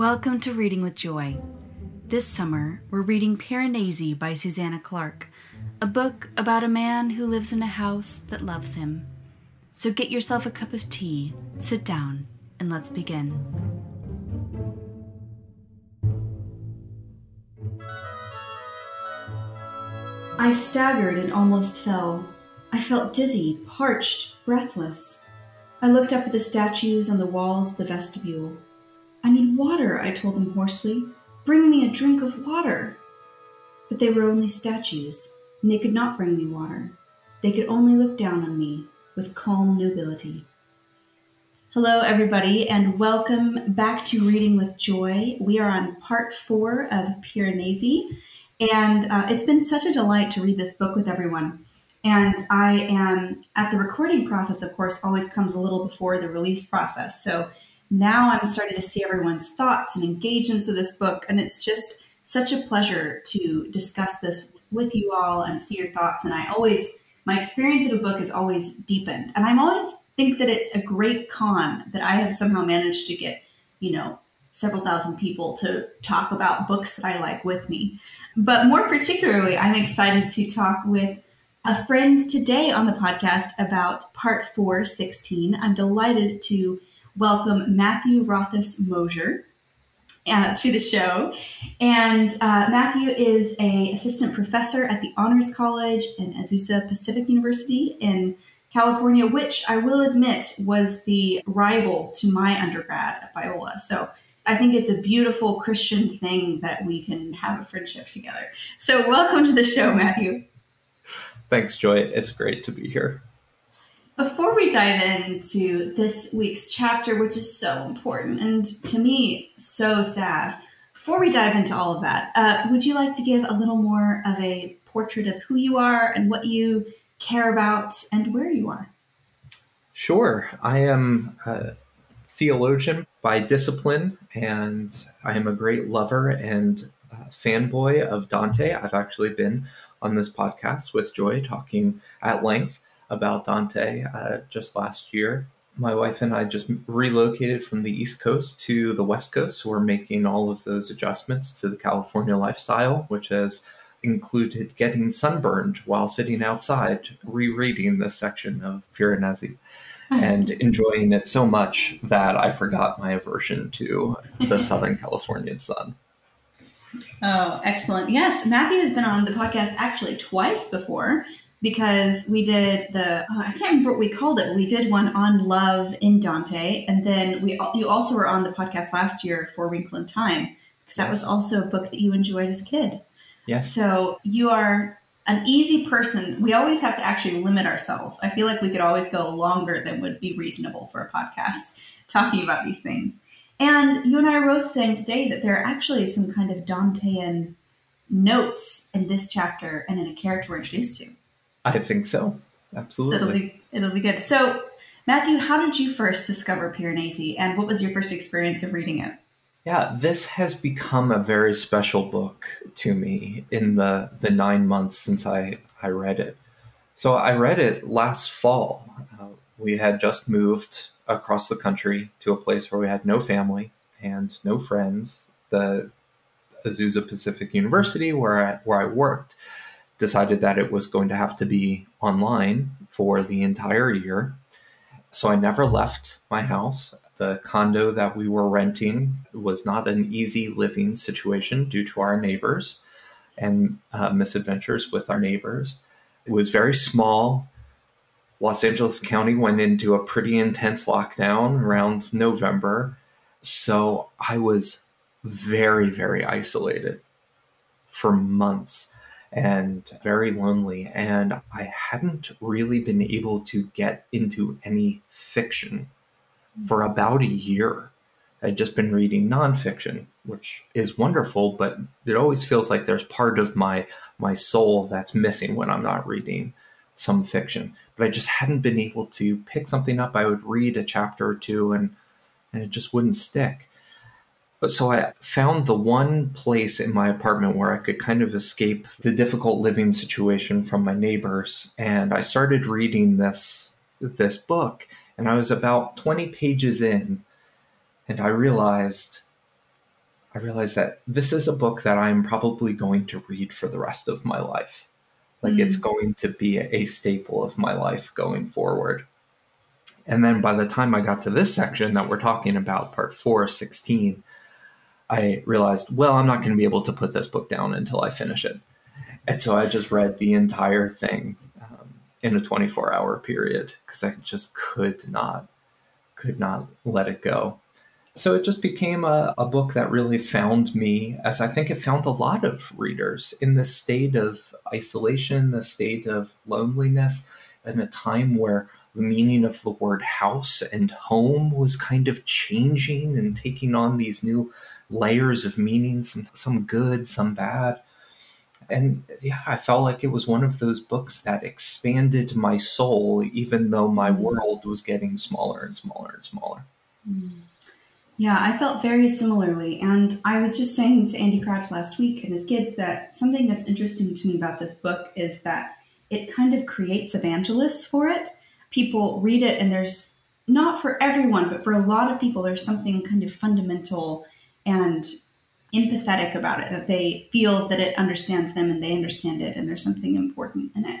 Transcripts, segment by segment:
Welcome to Reading with Joy. This summer, we're reading Piranesi by Susanna Clarke, a book about a man who lives in a house that loves him. So get yourself a cup of tea, sit down, and let's begin. I staggered and almost fell. I felt dizzy, parched, breathless. I looked up at the statues on the walls of the vestibule. Water, I told them hoarsely. Bring me a drink of water. But they were only statues, and they could not bring me water. They could only look down on me with calm nobility. Hello, everybody, and welcome back to Reading with Joy. We are on part four of Piranesi, and uh, it's been such a delight to read this book with everyone. And I am at the recording process, of course, always comes a little before the release process. So now I'm starting to see everyone's thoughts and engagements with this book. And it's just such a pleasure to discuss this with you all and see your thoughts. And I always, my experience of a book is always deepened. And I'm always think that it's a great con that I have somehow managed to get, you know, several thousand people to talk about books that I like with me. But more particularly, I'm excited to talk with a friend today on the podcast about part 416. I'm delighted to welcome Matthew Rothaus Moser. Uh, to the show, and uh, Matthew is a assistant professor at the Honors College in Azusa Pacific University in California, which I will admit was the rival to my undergrad at Biola. So I think it's a beautiful Christian thing that we can have a friendship together. So welcome to the show, Matthew. Thanks, Joy. It's great to be here. Before we dive into this week's chapter, which is so important and to me so sad, before we dive into all of that, uh, would you like to give a little more of a portrait of who you are and what you care about and where you are? Sure. I am a theologian by discipline, and I am a great lover and uh, fanboy of Dante. I've actually been on this podcast with Joy talking at length about Dante uh, just last year. My wife and I just relocated from the East Coast to the West Coast. So we're making all of those adjustments to the California lifestyle, which has included getting sunburned while sitting outside rereading this section of Piranesi and enjoying it so much that I forgot my aversion to the Southern Californian sun. Oh, excellent. Yes, Matthew has been on the podcast actually twice before because we did the oh, I can't remember what we called it. We did one on love in Dante, and then we you also were on the podcast last year for Wrinkle in Time because that was also a book that you enjoyed as a kid. Yes. So you are an easy person. We always have to actually limit ourselves. I feel like we could always go longer than would be reasonable for a podcast talking about these things. And you and I are both saying today that there are actually some kind of Dantean notes in this chapter and in a character we're introduced to. I think so. Absolutely. So it'll be it'll be good. So Matthew, how did you first discover Piranesi and what was your first experience of reading it? Yeah, this has become a very special book to me in the the 9 months since I I read it. So I read it last fall. Uh, we had just moved across the country to a place where we had no family and no friends. The Azusa Pacific University where I, where I worked decided that it was going to have to be online for the entire year. So I never left my house. The condo that we were renting was not an easy living situation due to our neighbors and uh, misadventures with our neighbors. It was very small. Los Angeles County went into a pretty intense lockdown around November. So I was very, very isolated for months and very lonely. And I hadn't really been able to get into any fiction for about a year. I'd just been reading nonfiction, which is wonderful, but it always feels like there's part of my my soul that's missing when I'm not reading some fiction. But I just hadn't been able to pick something up. I would read a chapter or two and and it just wouldn't stick so I found the one place in my apartment where I could kind of escape the difficult living situation from my neighbors, and I started reading this this book, and I was about 20 pages in, and I realized I realized that this is a book that I'm probably going to read for the rest of my life. Like mm. it's going to be a staple of my life going forward. And then by the time I got to this section that we're talking about, part four, 16, I realized, well, I'm not going to be able to put this book down until I finish it. And so I just read the entire thing um, in a 24 hour period because I just could not, could not let it go. So it just became a, a book that really found me, as I think it found a lot of readers, in this state of isolation, the state of loneliness, in a time where the meaning of the word house and home was kind of changing and taking on these new layers of meaning, some, some good, some bad. And yeah, I felt like it was one of those books that expanded my soul, even though my mm. world was getting smaller and smaller and smaller. Mm. Yeah, I felt very similarly. And I was just saying to Andy Crouch last week and his kids that something that's interesting to me about this book is that it kind of creates evangelists for it. People read it, and there's not for everyone, but for a lot of people, there's something kind of fundamental and empathetic about it, that they feel that it understands them and they understand it, and there's something important in it.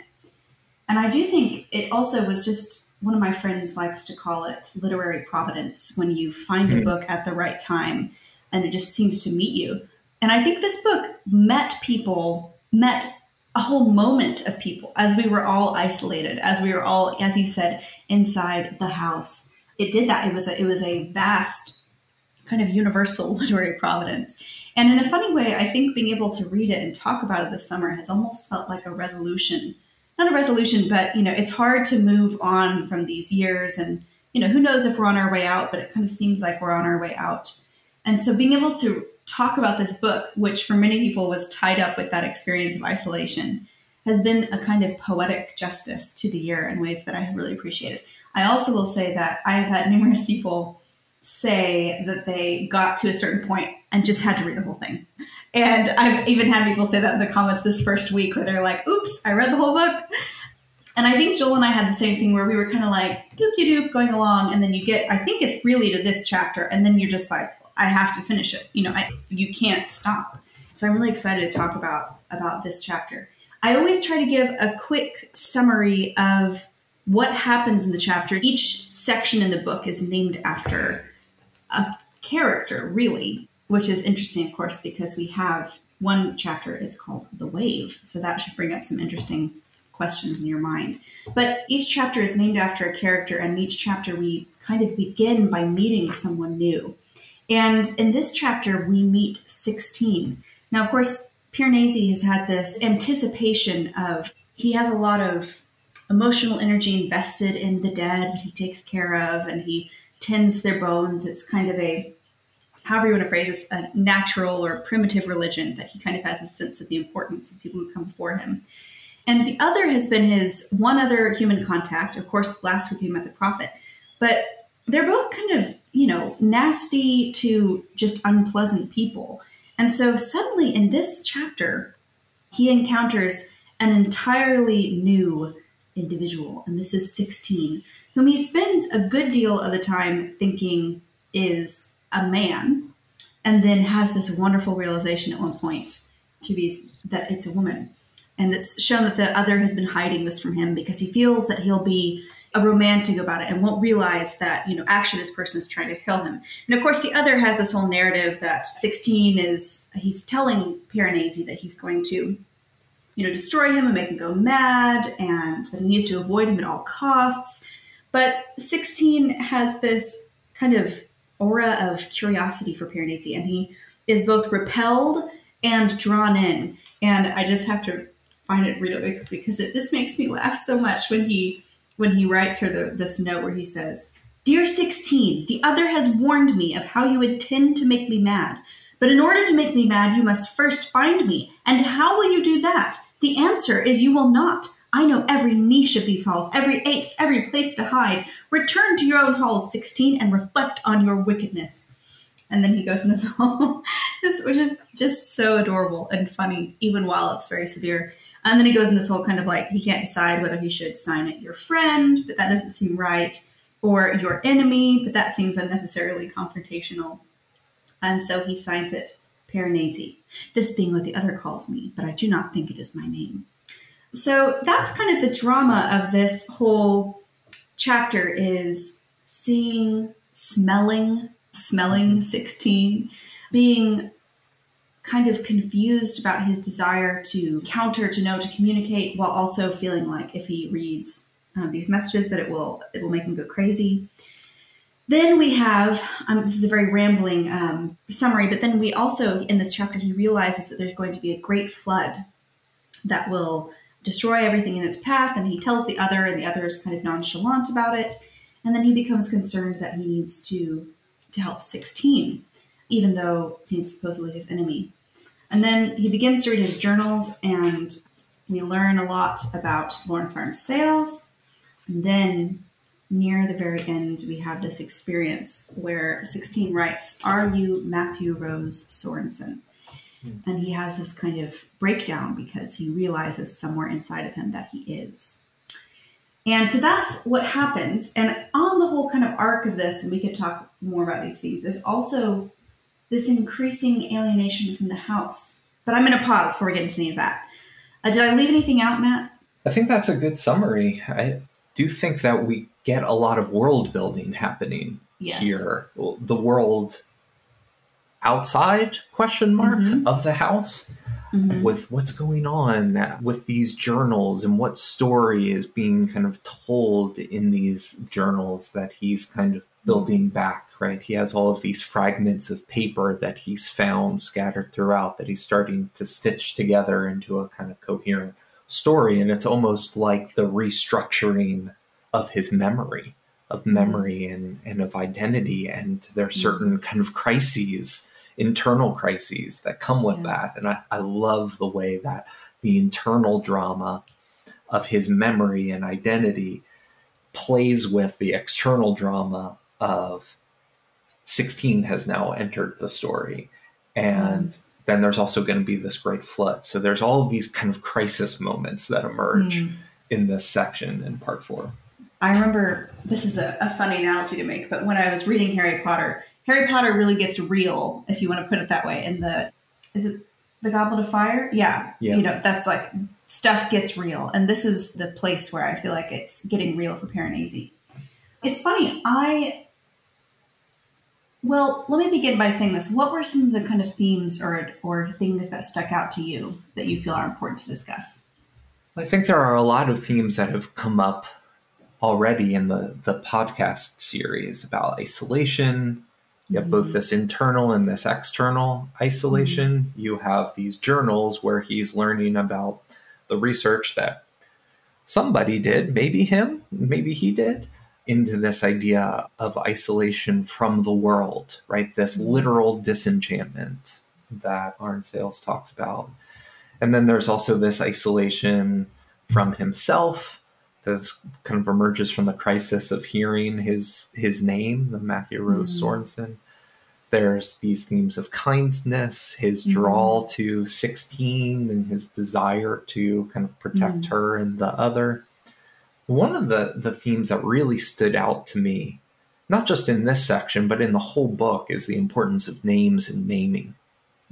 And I do think it also was just one of my friends likes to call it literary providence when you find a hmm. book at the right time and it just seems to meet you. And I think this book met people, met a whole moment of people as we were all isolated, as we were all, as you said, inside the house. It did that. It was a, it was a vast kind of universal literary providence. And in a funny way, I think being able to read it and talk about it this summer has almost felt like a resolution not a resolution, but you know, it's hard to move on from these years and you know, who knows if we're on our way out, but it kind of seems like we're on our way out. And so being able to talk about this book, which for many people was tied up with that experience of isolation, has been a kind of poetic justice to the year in ways that I have really appreciated. I also will say that I have had numerous people say that they got to a certain point and just had to read the whole thing. And I've even had people say that in the comments this first week where they're like, oops, I read the whole book. And I think Joel and I had the same thing where we were kind of like doop doop going along, and then you get, I think it's really to this chapter, and then you're just like, I have to finish it. You know, I, you can't stop. So I'm really excited to talk about about this chapter. I always try to give a quick summary of what happens in the chapter. Each section in the book is named after a character, really which is interesting, of course, because we have one chapter is called The Wave. So that should bring up some interesting questions in your mind. But each chapter is named after a character, and each chapter we kind of begin by meeting someone new. And in this chapter, we meet 16. Now, of course, Piranesi has had this anticipation of, he has a lot of emotional energy invested in the dead that he takes care of, and he tends their bones. It's kind of a however you want to phrase this, a natural or primitive religion that he kind of has a sense of the importance of people who come before him. And the other has been his one other human contact, of course, last week he met the prophet. But they're both kind of, you know, nasty to just unpleasant people. And so suddenly in this chapter, he encounters an entirely new individual, and this is 16, whom he spends a good deal of the time thinking is a man and then has this wonderful realization at one point to these that it's a woman. And it's shown that the other has been hiding this from him because he feels that he'll be a romantic about it and won't realize that you know actually this person is trying to kill him. And of course the other has this whole narrative that 16 is he's telling piranesi that he's going to you know destroy him and make him go mad and that he needs to avoid him at all costs but 16 has this kind of aura of curiosity for Piranesi, and he is both repelled and drawn in. And I just have to find it really quickly because it just makes me laugh so much when he when he writes her the, this note where he says, "Dear 16, the other has warned me of how you intend to make me mad." But in order to make me mad, you must first find me. And how will you do that? The answer is you will not. I know every niche of these halls, every apse, every place to hide. Return to your own halls, 16, and reflect on your wickedness. And then he goes in this hall, which is just so adorable and funny, even while it's very severe. And then he goes in this whole kind of like, he can't decide whether he should sign it your friend, but that doesn't seem right, or your enemy, but that seems unnecessarily confrontational. And so he signs it Piranesi, this being what the other calls me, but I do not think it is my name. So that's kind of the drama of this whole chapter is seeing, smelling, smelling 16, being kind of confused about his desire to counter, to know, to communicate, while also feeling like if he reads um, these messages that it will it will make him go crazy. Then we have um, this is a very rambling um, summary, but then we also in this chapter he realizes that there's going to be a great flood that will destroy everything in its path, and he tells the other, and the other is kind of nonchalant about it, and then he becomes concerned that he needs to to help 16, even though he's supposedly his enemy. And then he begins to read his journals, and we learn a lot about Laurence Arne-Sayles. And then near the very end, we have this experience where 16 writes, Are you Matthew Rose Sorensen? And he has this kind of breakdown because he realizes somewhere inside of him that he is. And so that's what happens. And on the whole kind of arc of this, and we could talk more about these things, is also this increasing alienation from the house. But I'm going to pause before we get into any of that. Uh, did I leave anything out, Matt? I think that's a good summary. I do think that we get a lot of world building happening Yes. here. The world outside question mark Mhm. of the house Mhm. with what's going on with these journals and what story is being kind of told in these journals that he's kind of building back right he has all of these fragments of paper that he's found scattered throughout that he's starting to stitch together into a kind of coherent story and it's almost like the restructuring of his memory of mm-hmm. memory and, and of identity and there are mm-hmm. certain kind of crises internal crises that come with Yeah. that. And I, I love the way that the internal drama of his memory and identity plays with the external drama of 16 has now entered the story. And mm-hmm. then there's also going to be this great flood. So there's all of these kind of crisis moments that emerge Mm. in this section in part four. I remember this is a, a funny analogy to make, but when I was reading Harry Potter, Harry Potter really gets real, if you want to put it that way. In the is it the Goblet of Fire? Yeah, Yeah. you know that's like stuff gets real, and this is the place where I feel like it's getting real for Piranesi. It's funny. I well, let me begin by saying this. What were some of the kind of themes or or things that stuck out to you that you feel are important to discuss? I think there are a lot of themes that have come up already in the, the podcast series about isolation. You have both mm-hmm. this internal and this external isolation. Mm-hmm. You have these journals where he's learning about the research that somebody did, maybe him, maybe he did, into this idea of isolation from the world, right? This mm-hmm. literal disenchantment that Arne-Sayles talks about. And then there's also this isolation from himself that kind of emerges from the crisis of hearing his his name, the Matthew Rose Mhm. Sorensen. There's these themes of kindness, his draw to 16 and his desire to kind of protect Mhm. her and the other. One of the, the themes that really stood out to me, not just in this section, but in the whole book, is the importance of names and naming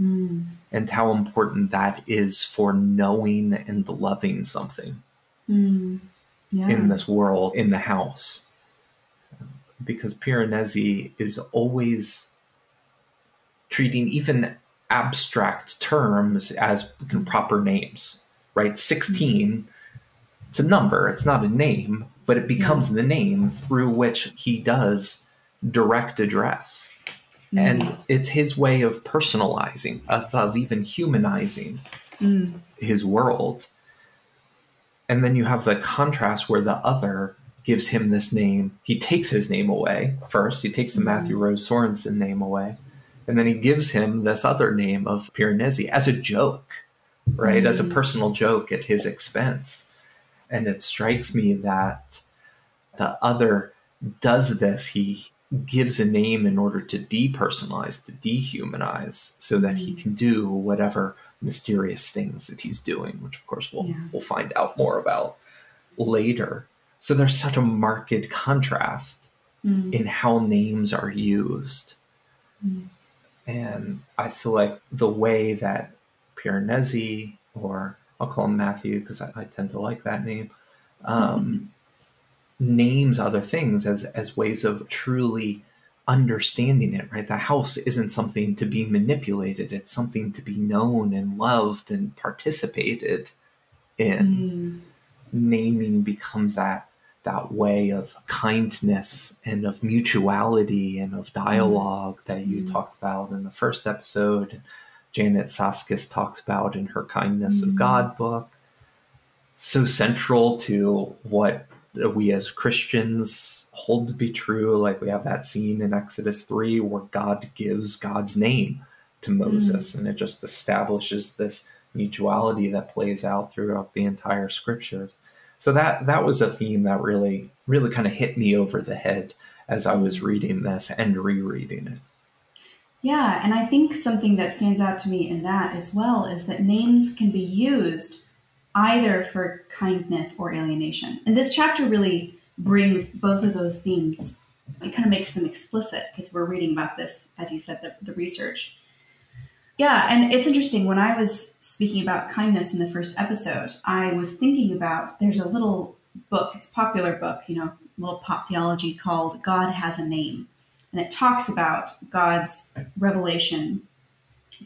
Mm. and how important that is for knowing and loving something Mm. Yeah. in this world, in the house. Because Piranesi is always treating even abstract terms as proper names, right? 16, it's a number, it's not a name, but it becomes the name through which he does direct address. And it's his way of personalizing, of, of even humanizing Mm. his world. And then you have the contrast where the other gives him this name. He takes his name away first. He takes the Matthew Rose Sorensen name away. And then he gives him this other name of Piranesi as a joke, right? As a Mm. personal joke at his expense. And it strikes me that the other does this. He gives a name in order to depersonalize, to dehumanize, so that he can do whatever mysterious things that he's doing, which of course we'll Yeah. we'll find out more about later. So there's such a marked contrast Mm. in how names are used. Mm. And I feel like the way that Piranesi, or I'll call him Matthew because I, I, tend to like that name, um, names other things as, as ways of truly understanding it, right? The house isn't something to be manipulated, it's something to be known and loved and participated in. Mm. Naming becomes that that way of kindness and of mutuality and of dialogue mm. that you mm. talked about in the first episode. Janet Soskice talks about in her Kindness of God book. So central to what we as Christians hold to be true. Like we have that scene in Exodus 3 where God gives God's name to Moses, mm. and it just establishes this mutuality that plays out throughout the entire scriptures. So that that was a theme that really really kind of hit me over the head as I was reading this and rereading it. Yeah, and I think something that stands out to me in that as well is that names can be used either for kindness or alienation. And this chapter really brings both of those themes. It kind of makes them explicit because we're reading about this, as you said, the, the research. Yeah, and it's interesting. When I was speaking about kindness in the first episode, I was thinking about there's a little book, it's a popular book, you know, little pop theology called God Has a Name. And it talks about God's revelation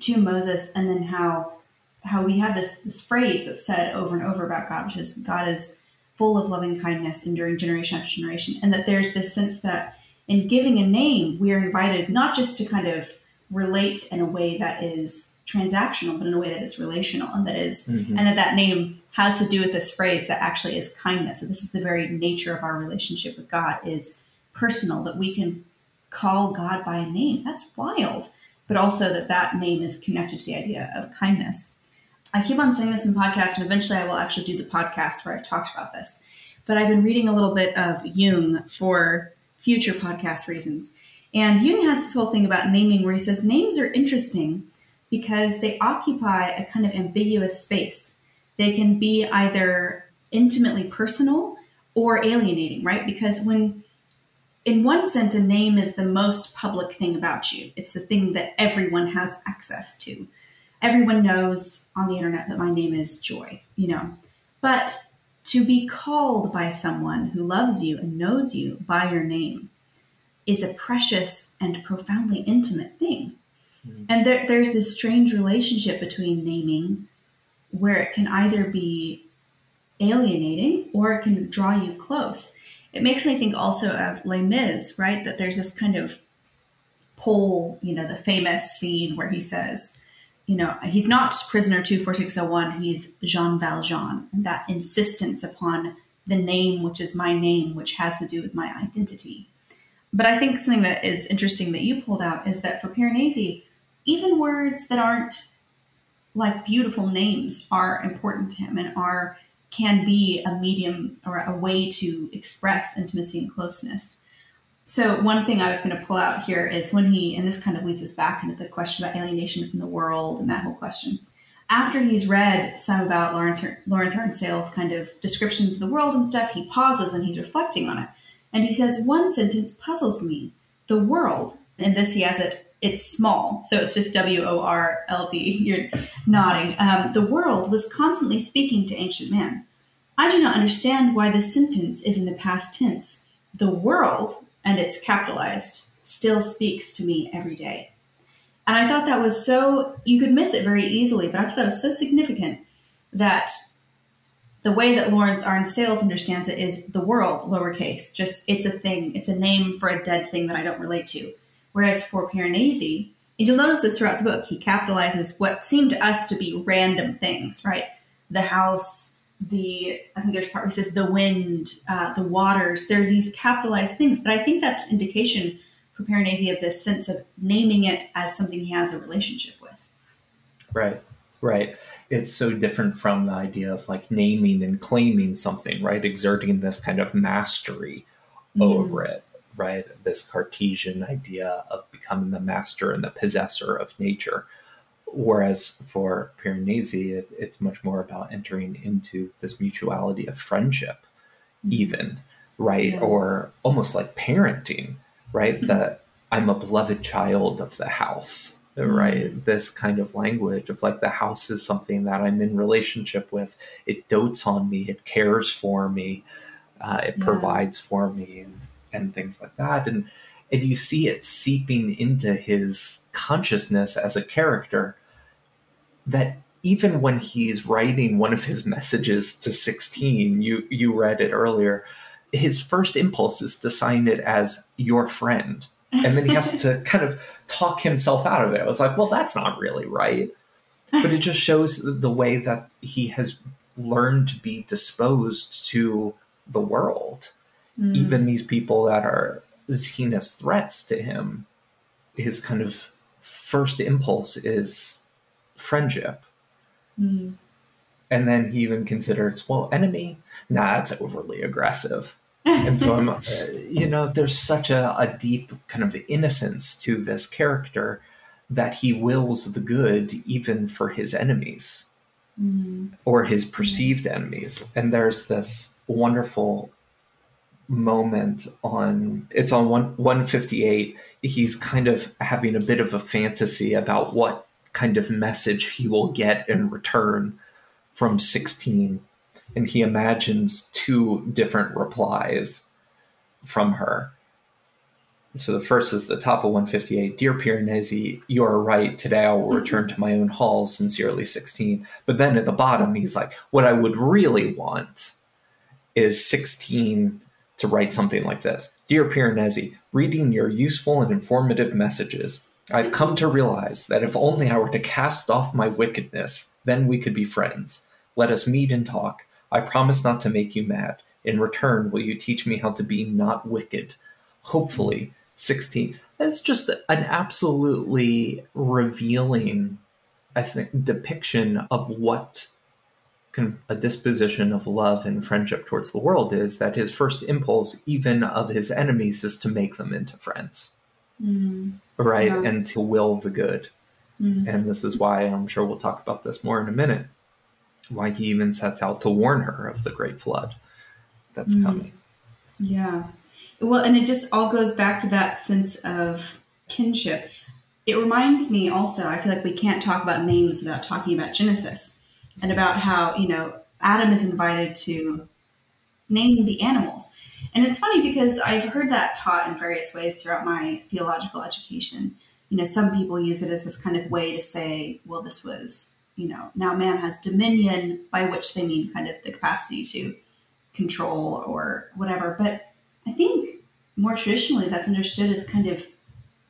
to Moses and then how how we have this this phrase that's said over and over about God, which is God is full of loving kindness, enduring generation after generation, and that there's this sense that in giving a name, we are invited not just to kind of relate in a way that is transactional, but in a way that is relational, and that is, mm-hmm. and that that name has to do with this phrase that actually is kindness. And this is the very nature of our relationship with God is personal, that we can call God by a name. That's wild. But also that that name is connected to the idea of kindness. I keep on saying this in podcasts, and eventually I will actually do the podcast where I've talked about this. But I've been reading a little bit of Jung for future podcast reasons. And Jung has this whole thing about naming where he says names are interesting because they occupy a kind of ambiguous space. They can be either intimately personal or alienating, right? Because when, in one sense, a name is the most public thing about you, it's the thing that everyone has access to everyone knows on the internet that my name is Joy, you know. But to be called by someone who loves you and knows you by your name is a precious and profoundly intimate thing. Mm-hmm. And there, there's this strange relationship between naming where it can either be alienating or it can draw you close. It makes me think also of Les Mis, right? That there's this kind of pull, you know, the famous scene where he says, you know, he's not prisoner 24601, he's Jean Valjean. And that insistence upon the name, which is my name, which has to do with my identity. But I think something that is interesting that you pulled out is that for Piranesi, even words that aren't like beautiful names are important to him and are can be a medium or a way to express intimacy and closeness. So one thing I was going to pull out here is when he, and this kind of leads us back into the question about alienation from the world and that whole question. After he's read some about Laurence Laurence Arne-Sayles's kind of descriptions of the world and stuff, he pauses and he's reflecting on it, and he says, "One sentence puzzles me: the world." And this he has it. It's small, so it's just W O R L D. You're nodding. Um, the world was constantly speaking to ancient man. I do not understand why this sentence is in the past tense. The world and it's capitalized still speaks to me every day. And I thought that was so, you could miss it very easily, but I thought that was so significant that the way that Laurence Arne-Sayles understands it is the world, lowercase, just it's a thing, it's a name for a dead thing that I don't relate to. Whereas for Piranesi, and you'll notice this throughout the book, he capitalizes what seem to us to be random things, right? The house, the I think there's part where he says the wind, uh, the waters. There are these capitalized things, but I think that's an indication for Piranesi of this sense of naming it as something he has a relationship with. Right, right. It's so different from the idea of like naming and claiming something, right? Exerting this kind of mastery mm. over it, right? This Cartesian idea of becoming the master and the possessor of nature Whereas for Piranesi, it, it's much more about entering into this mutuality of friendship, mm-hmm. even, right? Yeah. Or almost like parenting, right? Mm-hmm. That I'm a beloved child of the house, right? This kind of language of like the house is something that I'm in relationship with. It dotes on me, it cares for me, uh, it Yeah. provides for me, and, and things like that. And and you see it seeping into his consciousness as a character that even when he's writing one of his messages to 16 you you read it earlier his first impulse is to sign it as your friend. And then he has to kind of talk himself out of it. I was like well that's not really right. But it just shows the way that he has learned to be disposed to the world. Mm. even these people that are heinous threats to him, his kind of first impulse is friendship. Mm. And then he even considers, well, enemy? Nah, that's overly aggressive. And so I'm, uh, you know, there's such a, a deep kind of innocence to this character that he wills the good even for his enemies Mm. or his perceived enemies. And there's this wonderful moment on it's on one 158 he's kind of having a bit of a fantasy about what kind of message he will get in return from 16 and he imagines two different replies from her. So the first is the top of 158 dear piranesi you are right. Today i will mm-hmm. return to my own halls sincerely 16 but then at the bottom he's like what i would really want is 16 to write something like this. Dear Piranesi, reading your useful and informative messages, I've come to realize that if only I were to cast off my wickedness, then we could be friends. Let us meet and talk. I promise not to make you mad. In return, will you teach me how to be not wicked? Hopefully, 16. That's just an absolutely revealing, I think, depiction of what a disposition of love and friendship towards the world is that his first impulse, even of his enemies, is to make them into friends, Mm. right? Yeah. And to will the good. Mm. And this is why I'm sure we'll talk about this more in a minute. Why he even sets out to warn her of the great flood that's Mm. coming. Yeah. Well, and it just all goes back to that sense of kinship. It reminds me also, I feel like we can't talk about names without talking about Genesis and about how, you know, Adam is invited to name the animals. And it's funny because I've heard that taught in various ways throughout my theological education. You know, some people use it as this kind of way to say, well, this was, you know, now man has dominion, by which they mean kind of the capacity to control or whatever. But I think more traditionally that's understood as kind of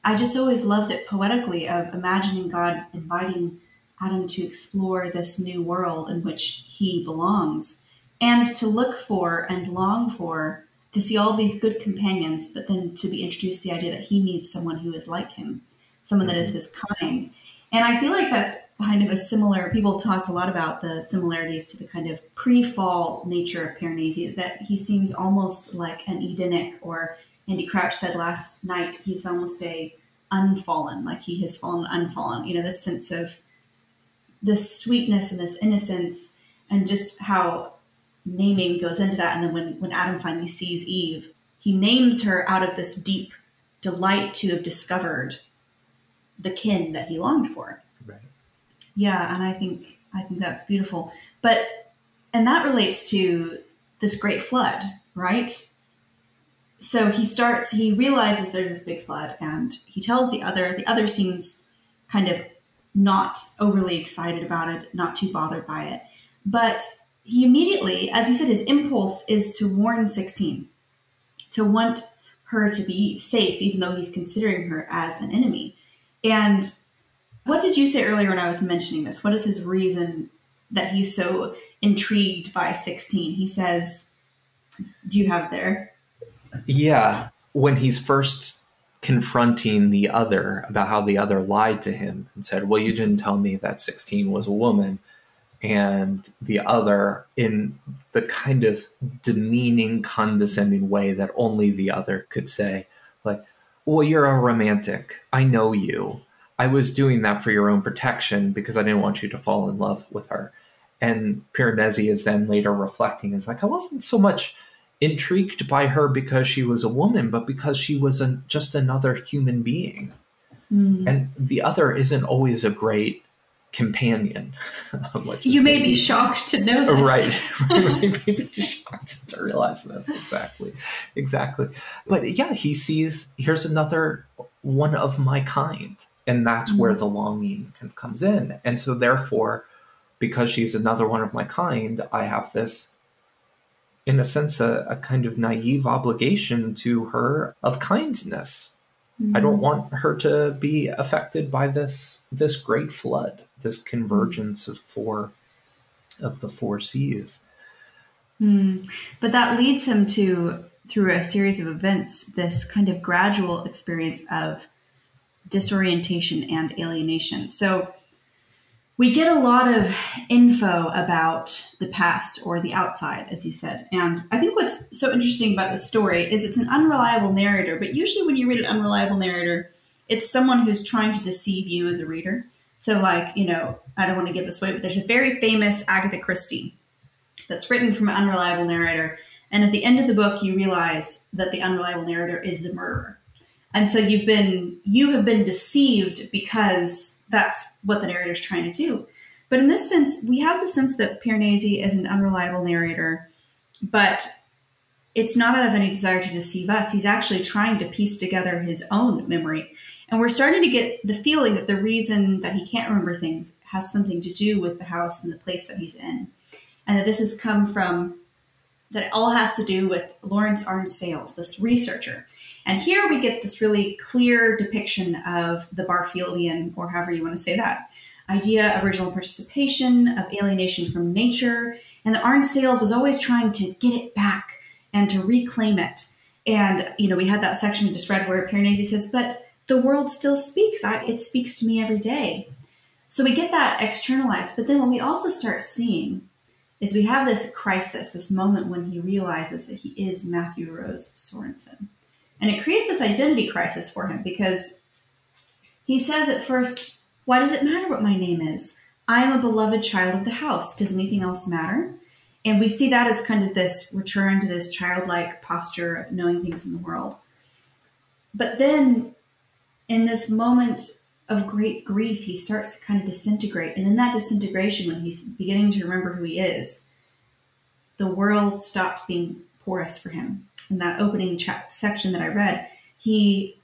I just always loved it poetically of imagining God inviting Adam to explore this new world in which he belongs and to look for and long for to see all these good companions, but then to be introduced to the idea that he needs someone who is like him, someone that is mm-hmm. his kind. And I feel like that's kind of a similar, people talked a lot about the similarities to the kind of pre fall nature of Piranesi, that he seems almost like an Edenic, or Andy Crouch said last night, he's almost a unfallen, like he has fallen unfallen. You know, this sense of this sweetness and this innocence, and just how naming goes into that. And then when, when Adam finally sees Eve, he names her out of this deep delight to have discovered the kin that he longed for. Right. Yeah, and I think I think that's beautiful. But and that relates to this great flood, right? So he starts he realizes there's this big flood and he tells the other, the other seems kind of not overly excited about it, not too bothered by it. But he immediately, as you said, his impulse is to warn 16, to want her to be safe, even though he's considering her as an enemy. And what did you say earlier when I was mentioning this? What is his reason that he's so intrigued by 16? He says, Do you have there? Yeah, when he's first confronting the other about how the other lied to him and said, Well, you didn't tell me that 16 was a woman. And the other, in the kind of demeaning, condescending way that only the other could say, like, Well, you're a romantic. I know you. I was doing that for your own protection because I didn't want you to fall in love with her. And Piranesi is then later reflecting, is like, I wasn't so much intrigued by her because she was a woman, but because she was a, just another human being. Mm. and the other isn't always a great companion. You may be shocked to know this. Right. right. Maybe be shocked to realize this. Exactly. Exactly. But yeah, he sees here's another one of my kind. And that's mm-hmm. where the longing kind of comes in. And so therefore, because she's another one of my kind, I have this in a sense a, a kind of naive obligation to her of kindness. I don't want her to be affected by this this great flood, this convergence of four of the four seas. Hmm. But that leads him to, through a series of events, this kind of gradual experience of disorientation and alienation. So we get a lot of info about the past or the outside, as you said. And I think what's so interesting about the story is it's an unreliable narrator, but usually when you read an unreliable narrator, it's someone who's trying to deceive you as a reader. So, like, you know, I don't want to give this away, but there's a very famous Agatha Christie that's written from an unreliable narrator. And at the end of the book, you realize that the unreliable narrator is the murderer. And so you've been you have been deceived because that's what the narrator is trying to do. But in this sense, we have the sense that Piranesi is an unreliable narrator, but it's not out of any desire to deceive us. He's actually trying to piece together his own memory. And we're starting to get the feeling that the reason that he can't remember things has something to do with the house and the place that he's in. And that this has come from, that it all has to do with Laurence Arne-Sayles, this researcher. And here we get this really clear depiction of the Barfieldian, or however you want to say that, idea of original participation, of alienation from nature. And that Arne-Sayles was always trying to get it back and to reclaim it. And, you know, we had that section we just read where Piranesi says, but the world still speaks. I, it speaks to me every day. So we get that externalized. But then what we also start seeing is we have this crisis, this moment when he realizes that he is Matthew Rose Sorensen. And it creates this identity crisis for him because he says at first, Why does it matter what my name is? I am a beloved child of the house. Does anything else matter? And we see that as kind of this return to this childlike posture of knowing things in the world. But then in this moment of great grief, he starts to kind of disintegrate. And in that disintegration, when he's beginning to remember who he is, the world stops being porous for him. In that opening section that I read, he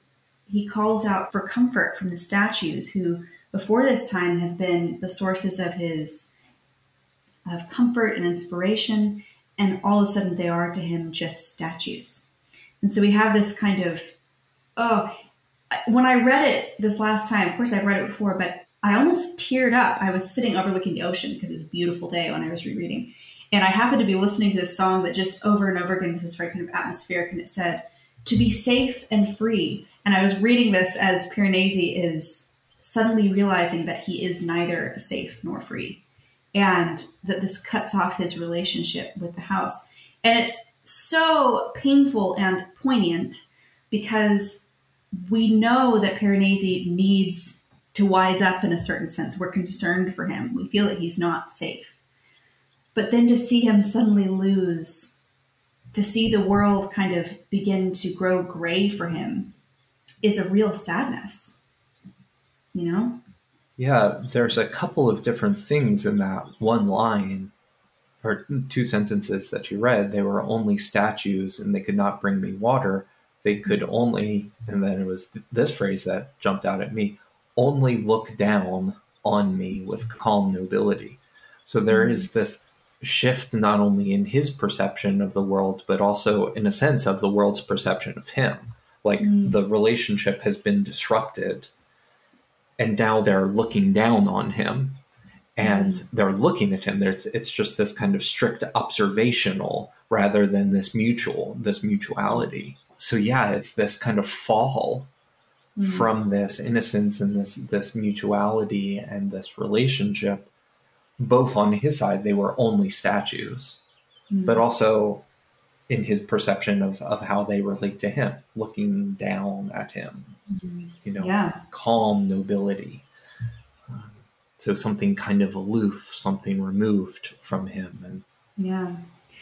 he calls out for comfort from the statues who before this time have been the sources of his of comfort and inspiration and all of a sudden they are to him just statues. And so we have this kind of oh when i read it this last time of course i've read it before but i almost teared up. I was sitting overlooking the ocean because it was a beautiful day when i was rereading and i happened to be listening to this song that just over and over again was this very kind of atmospheric and it said to be safe and free and i was reading this as piranesi is suddenly realizing that he is neither safe nor free and that this cuts off his relationship with the house. And it's so painful and poignant because we know that Piranesi needs to wise up in a certain sense. We're concerned for him. We feel that he's not safe. But then to see him suddenly lose, to see the world kind of begin to grow gray for him, is a real sadness. You know? Yeah, there's a couple of different things in that one line or two sentences that you read. They were only statues and they could not bring me water. They could only, and then it was this phrase that jumped out at me only look down on me with calm nobility. So there is this shift not only in his perception of the world, but also in a sense of the world's perception of him. Like Mm. the relationship has been disrupted and now they're looking down on him and they're looking at him there's it's just this kind of strict observational rather than this mutual this mutuality so yeah it's this kind of fall Mm. from this innocence and this this mutuality and this relationship both on his side they were only statues Mm. but also in his perception of, of how they relate to him looking down at him Mhm. you know Yeah. calm nobility. Um, so something kind of aloof, something removed from him. And Yeah.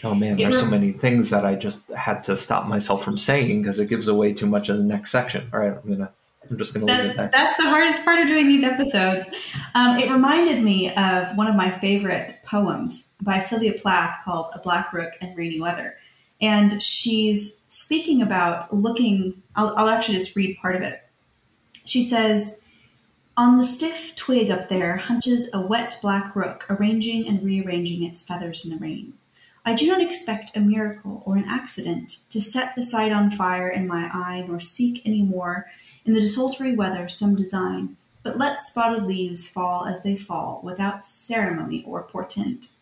oh man, It there's so many things that I just had to stop myself from saying because it gives away too much of the next section. All right, I'm gonna I'm just going to leave it there. That's the hardest part of doing these episodes. Um, it reminded me of one of my favorite poems by Sylvia Plath called A Black Rook in Rainy Weather. And she's speaking about looking, I'll, I'll actually just read part of it. She says, On the stiff twig up there hunches a wet black rook, arranging and rearranging its feathers in the rain. I do not expect a miracle or an accident to set the sight on fire in my eye, nor seek any more in the desultory weather some design, but let spotted leaves fall as they fall, without ceremony or portent.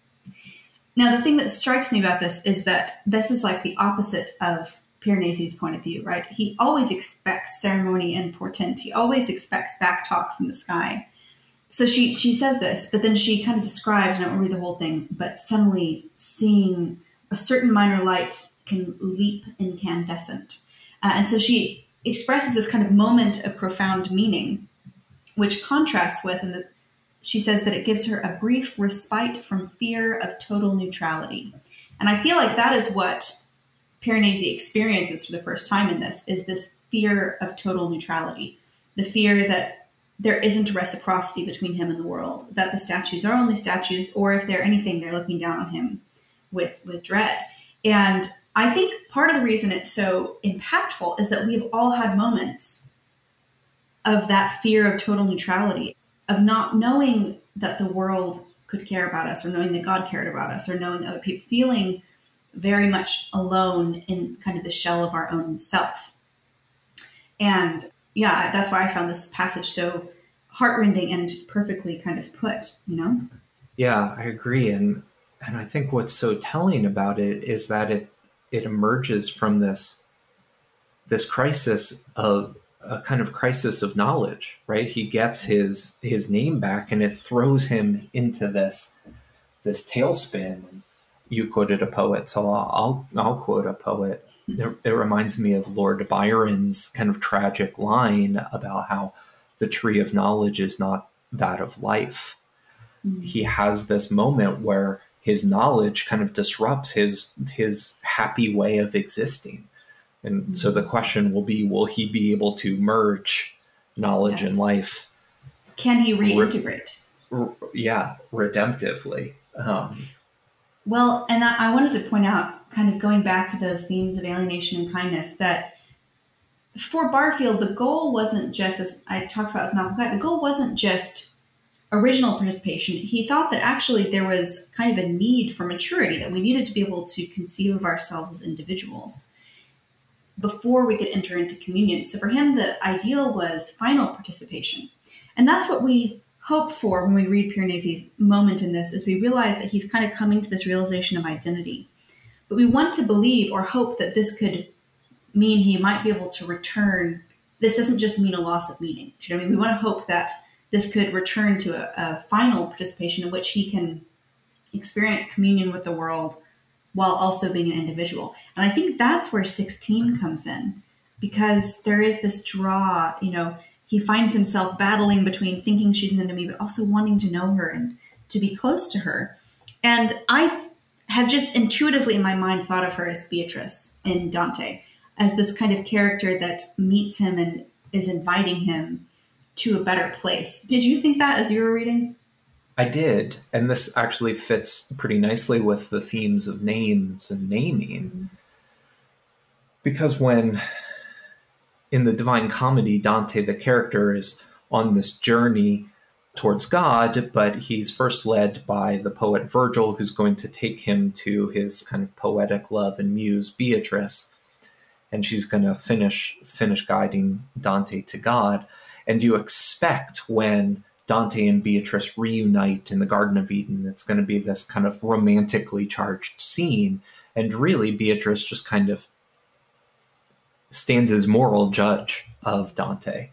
Now, the thing that strikes me about this is that this is like the opposite of Piranesi's point of view, right? He always expects ceremony and portent. He always expects back talk from the sky. So she she says this, but then she kind of describes, and I won't read the whole thing, but suddenly seeing a certain minor light can leap incandescent. Uh, and so she expresses this kind of moment of profound meaning, which contrasts with, and she says that it gives her a brief respite from fear of total neutrality. And I feel like that is what Piranesi experiences for the first time in this is this fear of total neutrality, the fear that there isn't reciprocity between him and the world, that the statues are only statues, or if they're anything, they're looking down on him with with dread. And I think part of the reason it's so impactful is that we've all had moments of that fear of total neutrality, of not knowing that the world could care about us, or knowing that God cared about us, or knowing other people, feeling very much alone in kind of the shell of our own self. And yeah, that's why I found this passage so heartrending and perfectly kind of put, you know? Yeah, I agree. And and I think what's so telling about it is that it it emerges from this this crisis of a kind of crisis of knowledge, right? He gets his his name back, and it throws him into this this tailspin. You quoted a poet, so I'll I'll quote a poet. It, it reminds me of Lord Byron's kind of tragic line about how the tree of knowledge is not that of life. Mm-hmm. He has this moment where his knowledge kind of disrupts his his happy way of existing. And mm-hmm. so the question will be will he be able to merge knowledge yes. and life? Can he reintegrate? Re- yeah, redemptively. Um, well, and I, I wanted to point out, kind of going back to those themes of alienation and kindness, that for Barfield, the goal wasn't just, as I talked about with Malcolm Guite, the goal wasn't just original participation, he thought that actually there was kind of a need for maturity, that we needed to be able to conceive of ourselves as individuals before we could enter into communion. So for him, the ideal was final participation. And that's what we hope for when we read Piranesi's moment in this, is we realize that he's kind of coming to this realization of identity. But we want to believe or hope that this could mean he might be able to return. This doesn't just mean a loss of meaning. Do you know what I mean? We want to hope that this could return to a, a final participation in which he can experience communion with the world while also being an individual. And I think that's where 16 comes in because there is this draw, you know, he finds himself battling between thinking she's an enemy, but also wanting to know her and to be close to her. And I have just intuitively in my mind thought of her as Beatrice in Dante, as this kind of character that meets him and is inviting him to a better place. Did you think that as you were reading? I did. And this actually fits pretty nicely with the themes of names and naming. Mm-hmm. Because when in the Divine Comedy, Dante, the character, is on this journey towards God, but he's first led by the poet Virgil, who's going to take him to his kind of poetic love and muse Beatrice, and she's going to finish finish guiding Dante to God. And you expect when Dante and Beatrice reunite in the Garden of Eden, it's going to be this kind of romantically charged scene. And really, Beatrice just kind of stands as moral judge of Dante.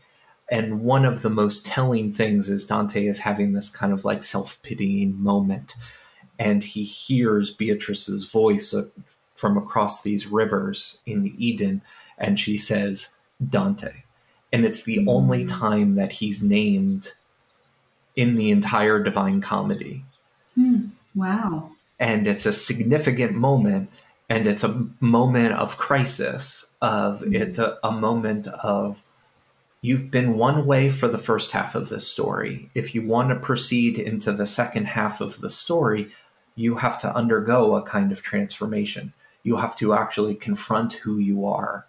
And one of the most telling things is Dante is having this kind of like self pitying moment. And he hears Beatrice's voice uh, from across these rivers in Eden. And she says, Dante and it's the only mm. time that he's named in the entire Divine Comedy. Hmm. Wow. And it's a significant moment, and it's a moment of crisis. Of mm. it's a, a moment of you've been one way for the first half of this story. If you want to proceed into the second half of the story, you have to undergo a kind of transformation. You have to actually confront who you are.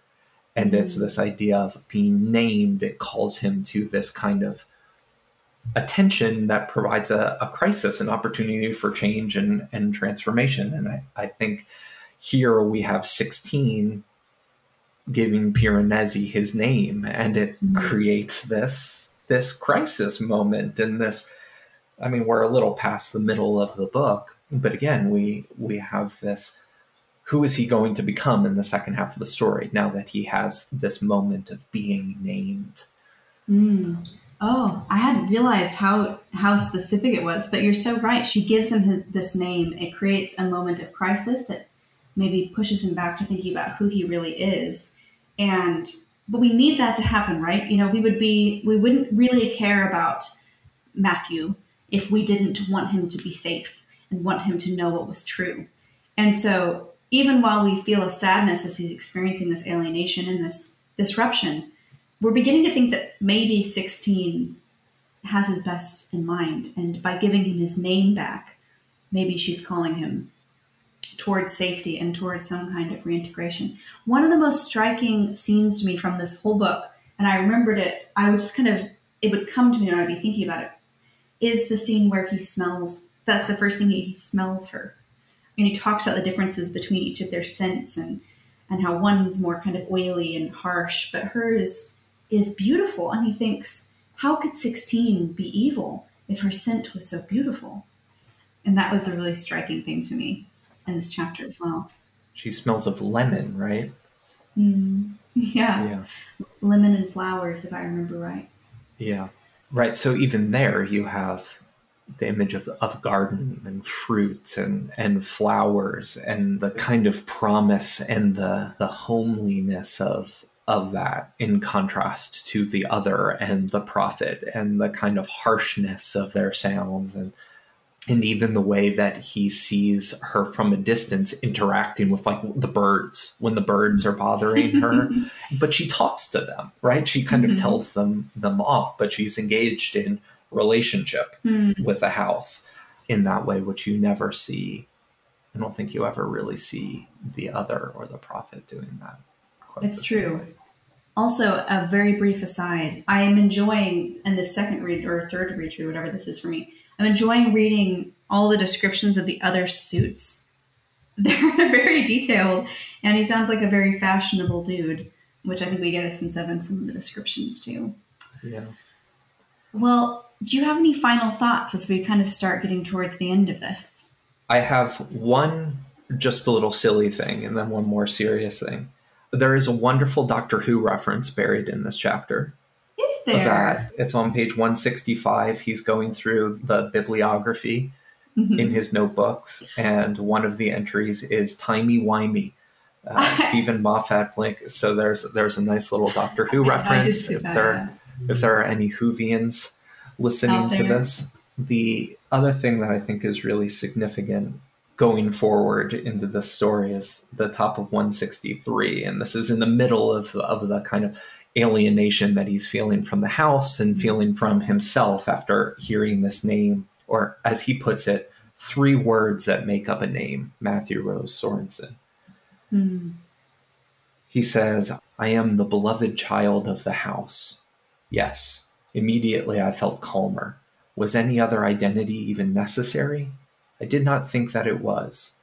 And it's this idea of being named, it calls him to this kind of attention that provides a, a crisis, an opportunity for change and, and transformation. And I, I think here we have 16 giving Piranesi his name, and it mm-hmm. creates this this crisis moment and this. I mean, we're a little past the middle of the book, but again, we we have this. Who is he going to become in the second half of the story now that he has this moment of being named? Mm. Oh, I hadn't realized how how specific it was, but you're so right. She gives him this name. It creates a moment of crisis that maybe pushes him back to thinking about who he really is. And but we need that to happen, right? You know, we would be we wouldn't really care about Matthew if we didn't want him to be safe and want him to know what was true. And so even while we feel a sadness as he's experiencing this alienation and this disruption, we're beginning to think that maybe 16 has his best in mind. And by giving him his name back, maybe she's calling him towards safety and towards some kind of reintegration. One of the most striking scenes to me from this whole book, and I remembered it, I would just kind of, it would come to me when I'd be thinking about it, is the scene where he smells, that's the first thing he smells her. And he talks about the differences between each of their scents and, and how one's more kind of oily and harsh, but hers is beautiful. And he thinks, how could 16 be evil if her scent was so beautiful? And that was a really striking thing to me in this chapter as well. She smells of lemon, right? Mm, yeah. yeah. Lemon and flowers, if I remember right. Yeah. Right. So even there, you have the image of, of garden and fruit and, and flowers and the kind of promise and the, the homeliness of, of that in contrast to the other and the prophet and the kind of harshness of their sounds and and even the way that he sees her from a distance interacting with like the birds when the birds are bothering her but she talks to them right she kind mm-hmm. of tells them them off but she's engaged in relationship mm. with the house in that way which you never see i don't think you ever really see the other or the prophet doing that it's true way. also a very brief aside i am enjoying in the second read or third read through whatever this is for me I'm enjoying reading all the descriptions of the other suits. They're very detailed, and he sounds like a very fashionable dude, which I think we get a sense of in some of the descriptions too. Yeah. Well, do you have any final thoughts as we kind of start getting towards the end of this? I have one just a little silly thing and then one more serious thing. There is a wonderful Doctor Who reference buried in this chapter Is there? That it's on page 165. He's going through the bibliography mm-hmm. in his notebooks, and one of the entries is timey wimey. Uh, Steven Moffat link. So there's there's a nice little Doctor Who reference. If there if there are any Whovians listening to this, the other thing that I think is really significant going forward into this story is the top of 163, and this is in the middle of of the kind of alienation that he's feeling from the house and feeling from himself after hearing this name, or as he puts it, three words that make up a name Matthew Rose Sorensen. Mm. He says, I am the beloved child of the house. Yes, immediately I felt calmer. Was any other identity even necessary? I did not think that it was.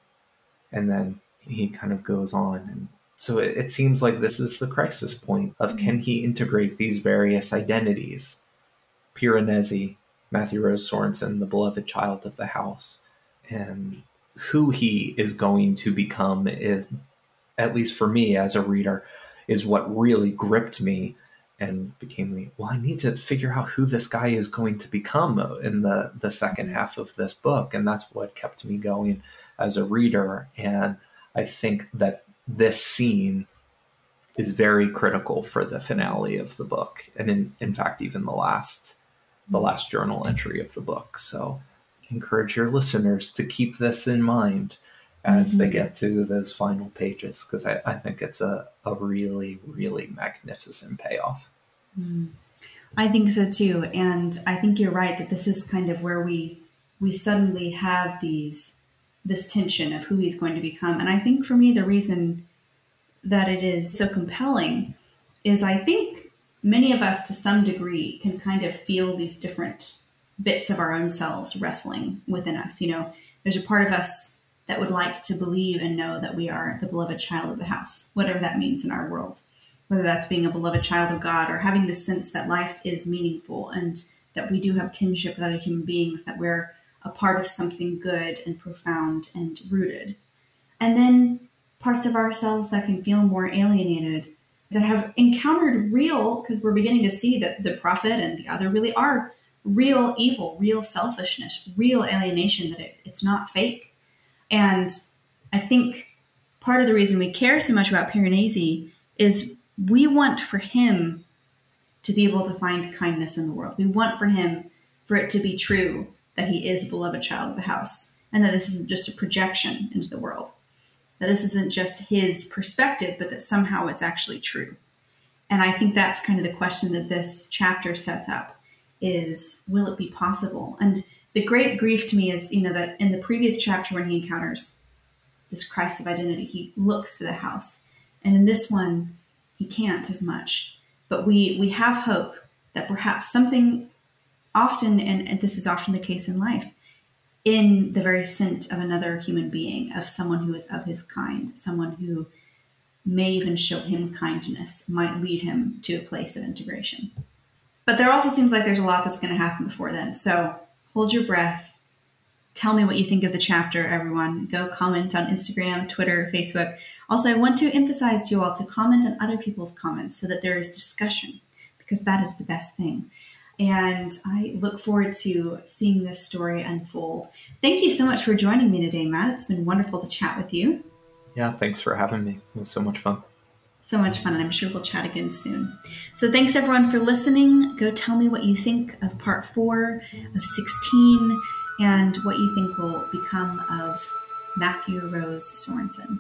And then he kind of goes on and so it, it seems like this is the crisis point of can he integrate these various identities? Piranesi, Matthew Rose Sorensen, the beloved child of the house, and who he is going to become, at least for me as a reader, is what really gripped me and became the well i need to figure out who this guy is going to become in the the second half of this book. And that's what kept me going as a reader. And i think that this scene is very critical for the finale of the book and in, in fact even the last the last journal entry of the book. So encourage your listeners to keep this in mind as mm-hmm. they get to those final pages because I, I, think it's a, a really really magnificent payoff Mm. I think so too. And I think you're right that this is kind of where we we suddenly have these this tension of who he's going to become. And I think for me the reason that it is so compelling is I think many of us to some degree can kind of feel these different bits of our own selves wrestling within us. You know, there's a part of us that would like to believe and know that we are the beloved child of the house, whatever that means in our world whether that's being a beloved child of God or having the sense that life is meaningful and that we do have kinship with other human beings, that we're a part of something good and profound and rooted. And then parts of ourselves that can feel more alienated, that have encountered real, because we're beginning to see that the prophet and the other really are real evil, real selfishness, real alienation, that it, it's not fake. And I think part of the reason we care so much about Piranesi is we want for him to be able to find kindness in the world. We want for him for it to be true that he is a beloved child of the house and that this isn't just a projection into the world. That this isn't just his perspective, but that somehow it's actually true. And I think that's kind of the question that this chapter sets up is will it be possible? And the great grief to me is, you know, that in the previous chapter when he encounters this crisis of identity, he looks to the house. And in this one, he can't as much. But we we have hope that perhaps something often, and, and this is often the case in life, in the very scent of another human being, of someone who is of his kind, someone who may even show him kindness, might lead him to a place of integration. But there also seems like there's a lot that's going to happen before then. So hold your breath, Tell me what you think of the chapter, everyone. Go comment on Instagram, Twitter, Facebook. Also, I want to emphasize to you all to comment on other people's comments so that there is discussion, because that is the best thing. And I look forward to seeing this story unfold. Thank you so much for joining me today, Matt. It's been wonderful to chat with you. Yeah, thanks for having me. It was so much fun so much fun, and I'm sure we'll chat again soon. So, thanks everyone for listening. Go tell me what you think of part four of 16 and what you think will become of Matthew Rose Sorensen.